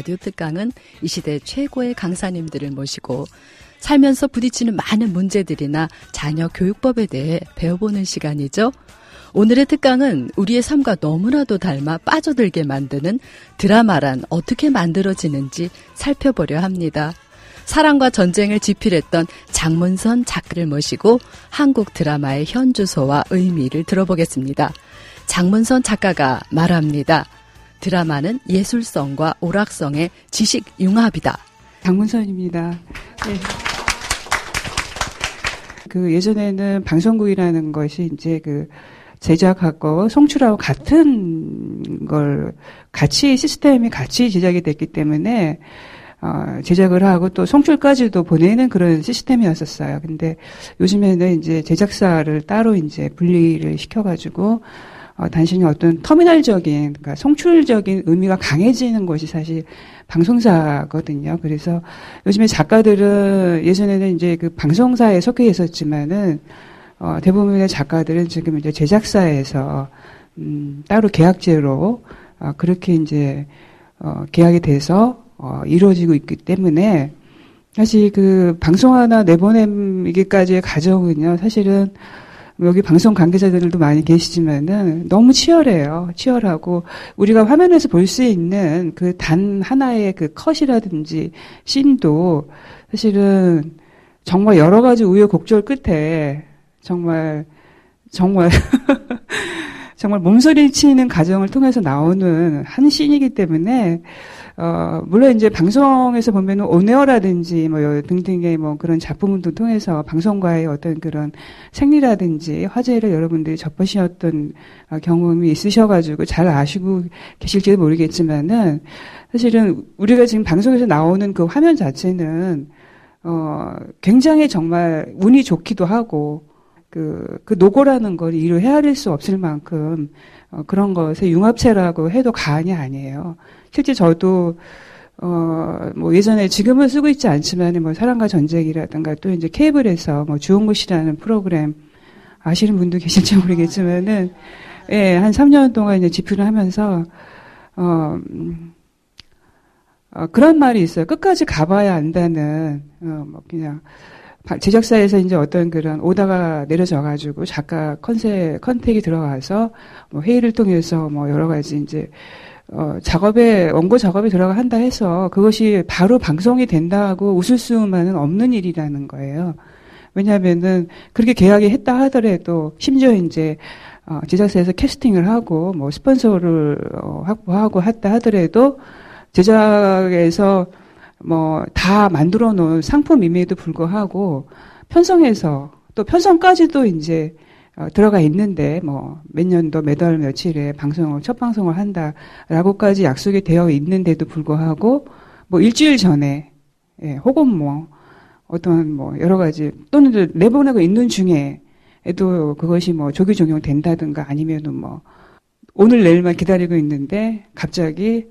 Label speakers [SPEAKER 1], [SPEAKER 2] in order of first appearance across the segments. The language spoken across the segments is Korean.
[SPEAKER 1] 라디오 특강은 이 시대 최고의 강사님들을 모시고 살면서 부딪히는 많은 문제들이나 자녀 교육법에 대해 배워보는 시간이죠. 오늘의 특강은 우리의 삶과 너무나도 닮아 빠져들게 만드는 드라마란 어떻게 만들어지는지 살펴보려 합니다. 사랑과 전쟁을 지필했던 장문선 작가를 모시고 한국 드라마의 현주소와 의미를 들어보겠습니다. 장문선 작가가 말합니다. 드라마는 예술성과 오락성의 지식 융합이다.
[SPEAKER 2] 장문선입니다. 네. 그 예전에는 방송국이라는 것이 이제 그 제작하고 송출하고 같은 걸 같이 시스템이 같이 제작이 됐기 때문에 어, 제작을 하고 또 송출까지도 보내는 그런 시스템이었었어요. 근데 요즘에는 이제 제작사를 따로 이제 분리를 시켜가지고 어, 단순히 어떤 터미널적인, 그러니까 송출적인 의미가 강해지는 것이 사실 방송사거든요. 그래서 요즘에 작가들은 예전에는 이제 그 방송사에 속해 있었지만은 어, 대부분의 작가들은 지금 이제 제작사에서 음, 따로 계약제로 어, 그렇게 이제 어, 계약이 돼서 어, 이루어지고 있기 때문에 사실 그 방송 하나 내보내기까지의 과정은요 사실은 여기 방송 관계자들도 많이 계시지만은 너무 치열해요. 치열하고 우리가 화면에서 볼 수 있는 그 단 하나의 그 컷이라든지 씬도 사실은 정말 여러 가지 우여곡절 끝에 정말 정말 정말 몸소리 치는 과정을 통해서 나오는 한 씬이기 때문에 어 물론 이제 방송에서 보면은 온에어라든지 뭐 등등의 뭐 그런 작품을 통해서 방송과의 어떤 그런 생리라든지 화제를 여러분들이 접하셨던 어, 경험이 있으셔가지고 잘 아시고 계실지도 모르겠지만은 사실은 우리가 지금 방송에서 나오는 그 화면 자체는 어 굉장히 정말 운이 좋기도 하고 그, 그 노고라는 걸 이루 헤아릴 수 없을 만큼 어, 그런 것에 융합체라고 해도 과언이 아니에요. 실제 저도 어, 뭐 예전에 지금은 쓰고 있지 않지만 뭐 사랑과 전쟁이라든가 또 이제 케이블에서 뭐 주홍구 씨라는 프로그램 아시는 분도 계실지 모르겠지만은 예, 한 3년 동안 이제 집필을 하면서 어, 음, 어, 그런 말이 있어요. 끝까지 가봐야 안다는, 어, 뭐, 그냥, 제작사에서 이제 어떤 그런 오다가 내려져 가지고 작가 컨셉 컨택이 들어가서 뭐 회의를 통해서 뭐 여러 가지 이제 어 작업에 원고 작업에 들어가 한다 해서 그것이 바로 방송이 된다고 웃을 수만은 없는 일이라는 거예요. 왜냐하면은 그렇게 계약이 했다 하더라도 심지어 이제 어 제작사에서 캐스팅을 하고 뭐 스폰서를 어 확보하고 했다 하더라도 제작에서 뭐 다 만들어 놓은 상품임에도 불구하고 편성해서 또 편성까지도 이제 어, 들어가 있는데 뭐 몇 년도 몇 월 며칠에 방송을 첫 방송을 한다라고까지 약속이 되어 있는데도 불구하고 뭐 일주일 전에 예, 혹은 뭐 어떤 뭐 여러 가지 또는 내보내고 있는 중에에도 그것이 뭐 조기 종용 된다든가 아니면은 뭐 오늘 내일만 기다리고 있는데 갑자기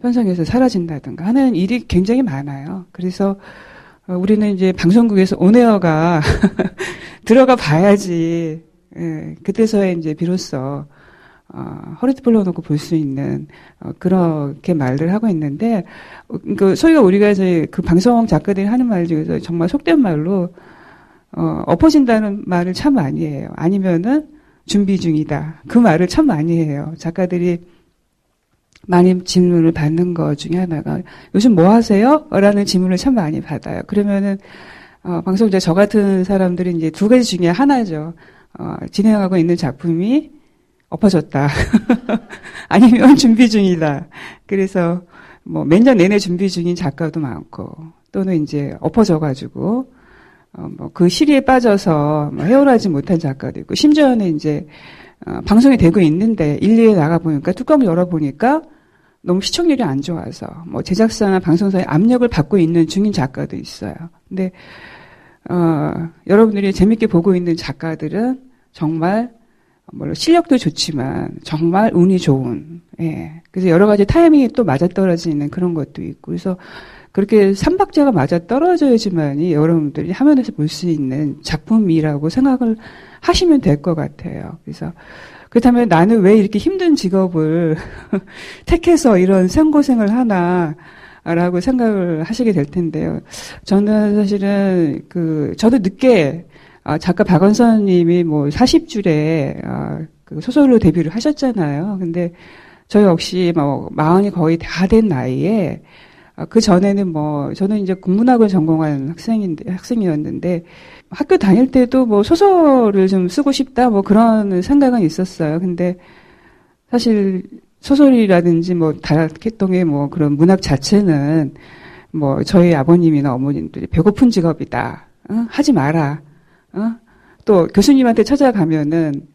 [SPEAKER 2] 편성에서 사라진다든가 하는 일이 굉장히 많아요. 그래서 어, 우리는 이제 방송국에서 온에어가 들어가 봐야지 예, 그때서야 이제 비로소 어, 허리띠 불러놓고 볼 수 있는 어, 그렇게 말들 하고 있는데 어, 그 소위가 우리가 이제 그 방송 작가들이 하는 말 중에서 정말 속된 말로 어, 엎어진다는 말을 참 많이 해요. 아니면은 준비 중이다. 그 말을 참 많이 해요. 작가들이 많이 질문을 받는 것 중에 하나가 요즘 뭐 하세요? 라는 질문을 참 많이 받아요. 그러면은 어, 방송자 저 같은 사람들이 이제 두 가지 중에 하나죠. 어, 진행하고 있는 작품이 엎어졌다. 아니면 준비 중이다. 그래서 뭐 몇 년 내내 준비 중인 작가도 많고 또는 이제 엎어져가지고 어, 뭐 그 시리에 빠져서 뭐 헤어나지 못한 작가도 있고 심지어는 이제 어, 방송이 되고 있는데 1, 2에 나가 보니까 뚜껑을 열어 보니까 너무 시청률이 안 좋아서 뭐 제작사나 방송사에 압력을 받고 있는 중인 작가도 있어요. 근데 어, 여러분들이 재밌게 보고 있는 작가들은 정말 물론 실력도 좋지만 정말 운이 좋은 예. 그래서 여러 가지 타이밍이 또 맞아떨어지는 그런 것도 있고 그래서 그렇게 삼박자가 맞아 떨어져야지만이 여러분들이 화면에서 볼 수 있는 작품이라고 생각을 하시면 될 것 같아요. 그래서 그렇다면 나는 왜 이렇게 힘든 직업을 택해서 이런 생고생을 하나 라고 생각을 하시게 될 텐데요. 저는 사실은 그 저도 늦게 아, 작가 박원선 님이 뭐 40줄에 아, 그 소설로 데뷔를 하셨잖아요. 근데 저 역시 뭐 마흔이 거의 다 된 나이에 아, 그 전에는 뭐 저는 이제 국문학을 전공한 학생인데 학생이었는데 학교 다닐 때도 뭐 소설을 좀 쓰고 싶다 뭐 그런 생각은 있었어요. 근데 사실 소설이라든지 뭐 다락했동의 뭐 그런 문학 자체는 뭐 저희 아버님이나 어머님들이 배고픈 직업이다. 어? 하지 마라. 어? 또 교수님한테 찾아가면은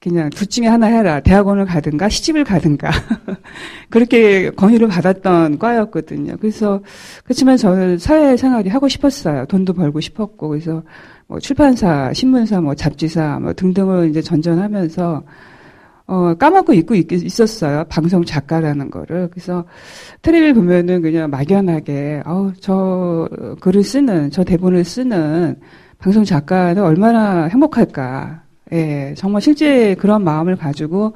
[SPEAKER 2] 그냥 둘 중에 하나 해라. 대학원을 가든가 시집을 가든가. 그렇게 권유를 받았던 과였거든요. 그래서 그렇지만 저는 사회생활이 하고 싶었어요. 돈도 벌고 싶었고 그래서 뭐 출판사, 신문사, 뭐 잡지사 뭐 등등을 이제 전전하면서 어, 까먹고 있고 있, 었어요 방송 작가라는 거를. 그래서 테레비를 보면은 그냥 막연하게, 어우, 저 글을 쓰는, 저 대본을 쓰는 방송 작가는 얼마나 행복할까. 예, 정말 실제 그런 마음을 가지고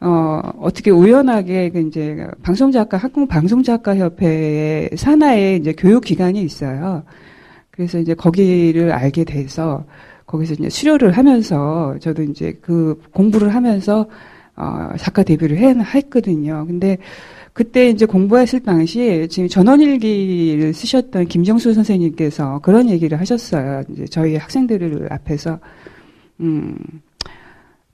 [SPEAKER 2] 어, 어떻게 우연하게 그 이제 방송 작가 한국 방송 작가 협회의 산하에 이제 교육 기관이 있어요. 그래서 이제 거기를 알게 돼서 거기서 이제 수료를 하면서 저도 이제 그 공부를 하면서 어, 작가 데뷔를 해, 했거든요. 근데 그때 이제 공부했을 당시 지금 전원일기를 쓰셨던 김정수 선생님께서 그런 얘기를 하셨어요. 이제 저희 학생들을 앞에서 음,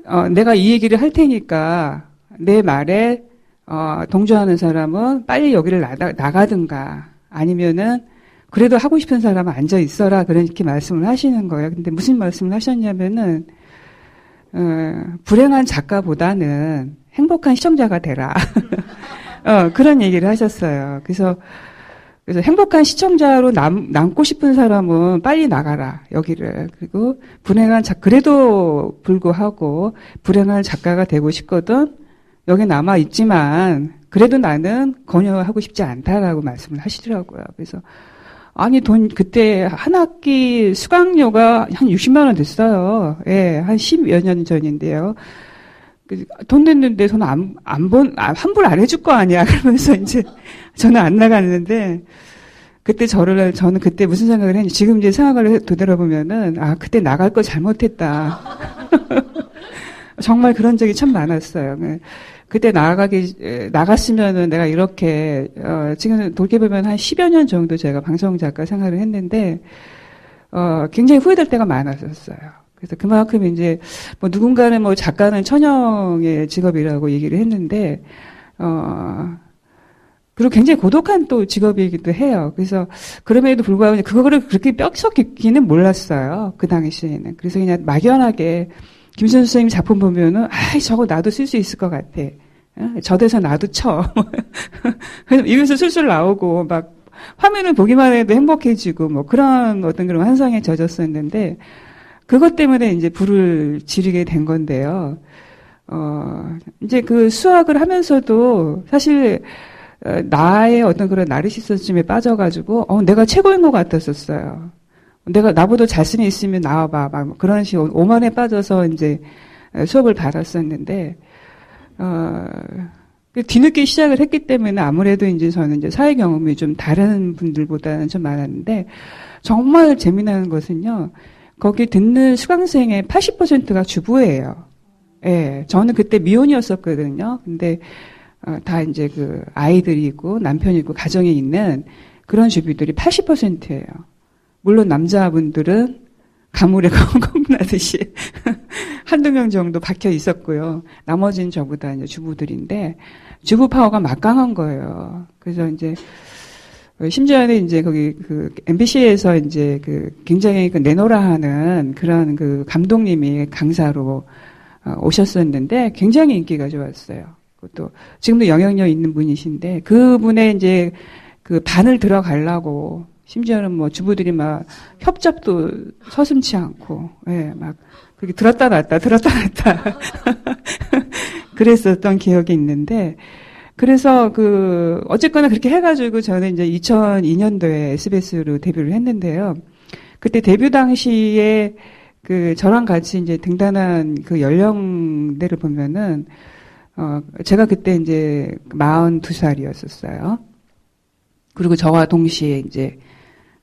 [SPEAKER 2] 어, 내가 이 얘기를 할 테니까 내 말에 어, 동조하는 사람은 빨리 여기를 나가, 나가든가 아니면은 그래도 하고 싶은 사람은 앉아 있어라 그렇게 말씀을 하시는 거예요. 근데 무슨 말씀을 하셨냐면은 어, 불행한 작가보다는 행복한 시청자가 되라. 어, 그런 얘기를 하셨어요. 그래서 그래서 행복한 시청자로 남, 남고 싶은 사람은 빨리 나가라, 여기를. 그리고 불행한 작, 그래도 불구하고 불행한 작가가 되고 싶거든, 여기 남아 있지만, 그래도 나는 권유하고 싶지 않다라고 말씀을 하시더라고요. 그래서, 아니, 돈, 그때 한 학기 수강료가 한 60만원 됐어요. 예, 한 10여 년 전인데요. 그, 돈 냈는데 저는 안, 안 본, 아, 환불 안 해줄 거 아니야. 그러면서 이제 저는 안 나갔는데, 그때 저를, 저는 그때 무슨 생각을 했는지, 지금 이제 생각을 되돌아보면은, 아, 그때 나갈 거 잘못했다. 정말 그런 적이 참 많았어요. 네. 그때 나가기, 나갔으면은 내가 이렇게, 어, 지금 돌이켜보면 한 10여 년 정도 제가 방송작가 생활을 했는데, 어, 굉장히 후회될 때가 많았었어요. 그래서 그만큼 이제 뭐 누군가는 뭐 작가는 천영의 직업이라고 얘기를 했는데 어 그리고 굉장히 고독한 또 직업이기도 해요. 그래서 그럼에도 불구하고 그거를 그렇게 뼈속 깊기는 몰랐어요. 그 당시에는. 그래서 그냥 막연하게 김선 선생님 작품 보면은 아 저거 나도 쓸 수 있을 것 같아. 어? 저 대사 나도 쳐. 그래서 입에서 술술 나오고 막 화면을 보기만 해도 행복해지고 뭐 그런 어떤 그런 환상에 젖었었는데 그것 때문에 이제 불을 지르게 된 건데요. 어, 이제 그 수학을 하면서도 사실 어, 나의 어떤 그런 나르시스즘에 빠져가지고 어, 내가 최고인 것 같았었어요. 내가 나보다 자신이 있으면 나와봐. 막 그런 식으로 오만에 빠져서 이제 수업을 받았었는데 어, 그 뒤늦게 시작을 했기 때문에 아무래도 이제 저는 이제 사회 경험이 좀 다른 분들보다는 좀 많았는데 정말 재미나는 것은요. 거기 듣는 수강생의 80%가 주부예요. 예, 저는 그때 미혼이었었거든요. 근데 어, 다 이제 그 아이들이고 남편이고 가정에 있는 그런 주부들이 80%예요. 물론 남자분들은 가물에 콩나듯이 한두 명 정도 박혀 있었고요. 나머지는 저보다 이제 주부들인데 주부 파워가 막강한 거예요. 그래서 이제 심지어는 이제 거기 그 MBC에서 이제 그 굉장히 그 내노라 하는 그런 그 감독님이 강사로 어, 오셨었는데 굉장히 인기가 좋았어요. 또 지금도 영향력 있는 분이신데 그분의 이제 그 반을 들어가려고 심지어는 뭐 주부들이 막 협잡도 서슴치 않고 예, 막 그렇게 들었다 놨다 들었다 놨다 그랬었던 기억이 있는데 그래서 그 어쨌거나 그렇게 해가지고 저는 이제 2002년도에 SBS로 데뷔를 했는데요. 그때 데뷔 당시에 그 저랑 같이 이제 등단한 그 연령대를 보면은 어 제가 그때 이제 42살이었었어요. 그리고 저와 동시에 이제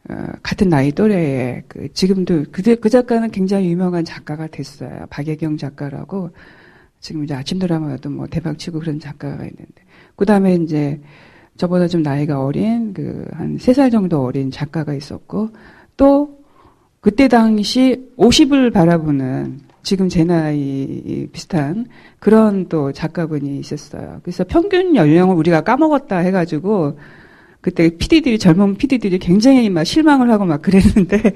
[SPEAKER 2] 어, 같은 나이 또래에 그 지금도 그, 그 작가는 굉장히 유명한 작가가 됐어요. 박예경 작가라고 지금 이제 아침 드라마도 뭐 대박치고 그런 작가가 있는데 그 다음에 이제 저보다 좀 나이가 어린 그 한 세 살 정도 어린 작가가 있었고 또 그때 당시 50을 바라보는 지금 제 나이 비슷한 그런 또 작가분이 있었어요. 그래서 평균 연령을 우리가 까먹었다 해가지고 그때 PD들이 젊은 PD들이 굉장히 막 실망을 하고 막 그랬는데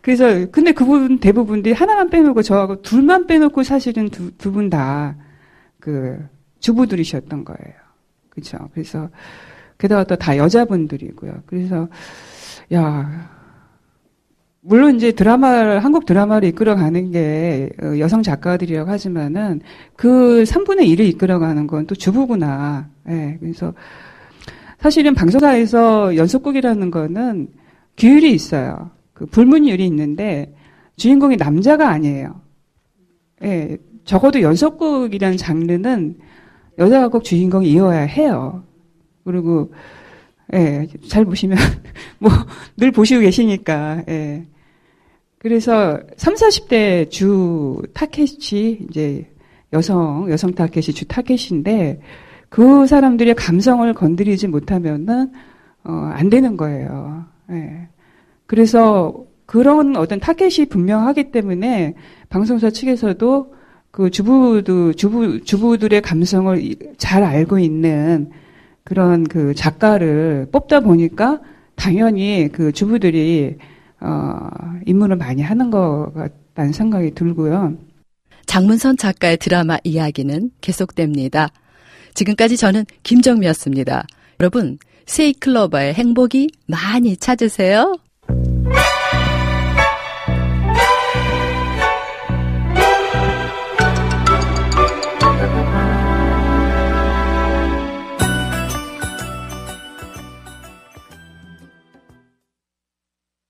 [SPEAKER 2] 그래서 근데 그분 대부분들이 하나만 빼놓고 저하고 둘만 빼놓고 사실은 두 분 다그 주부들이셨던 거예요. 그렇죠. 그래서 게다가 또 다 여자분들이고요. 그래서 야 물론 이제 드라마를 한국 드라마를 이끌어가는 게 어, 여성 작가들이라고 하지만은 그 3분의 1을 이끌어가는 건 또 주부구나. 예. 그래서 사실은 방송사에서 연속극이라는 거는 규율이 있어요. 그 불문율이 있는데 주인공이 남자가 아니에요. 예. 적어도 연속극이라는 장르는 여자가 꼭 주인공이어야 해요. 그리고 예, 잘 보시면 뭐 늘 보시고 계시니까 예. 그래서 3, 40대 주 타켓이 이제 여성 여성 타켓이 주 타켓인데 그 사람들의 감성을 건드리지 못하면은 어, 안 되는 거예요. 예. 그래서 그런 어떤 타켓이 분명하기 때문에 방송사 측에서도 그 주부도 주부 주부들의 감성을 잘 알고 있는 그런 그 작가를 뽑다 보니까 당연히 그 주부들이 어 입문을 많이 하는 것 같다는 생각이 들고요.
[SPEAKER 1] 장문선 작가의 드라마 이야기는 계속됩니다. 지금까지 저는 김정미였습니다. 여러분, 세이클로버의 행복이 많이 찾으세요.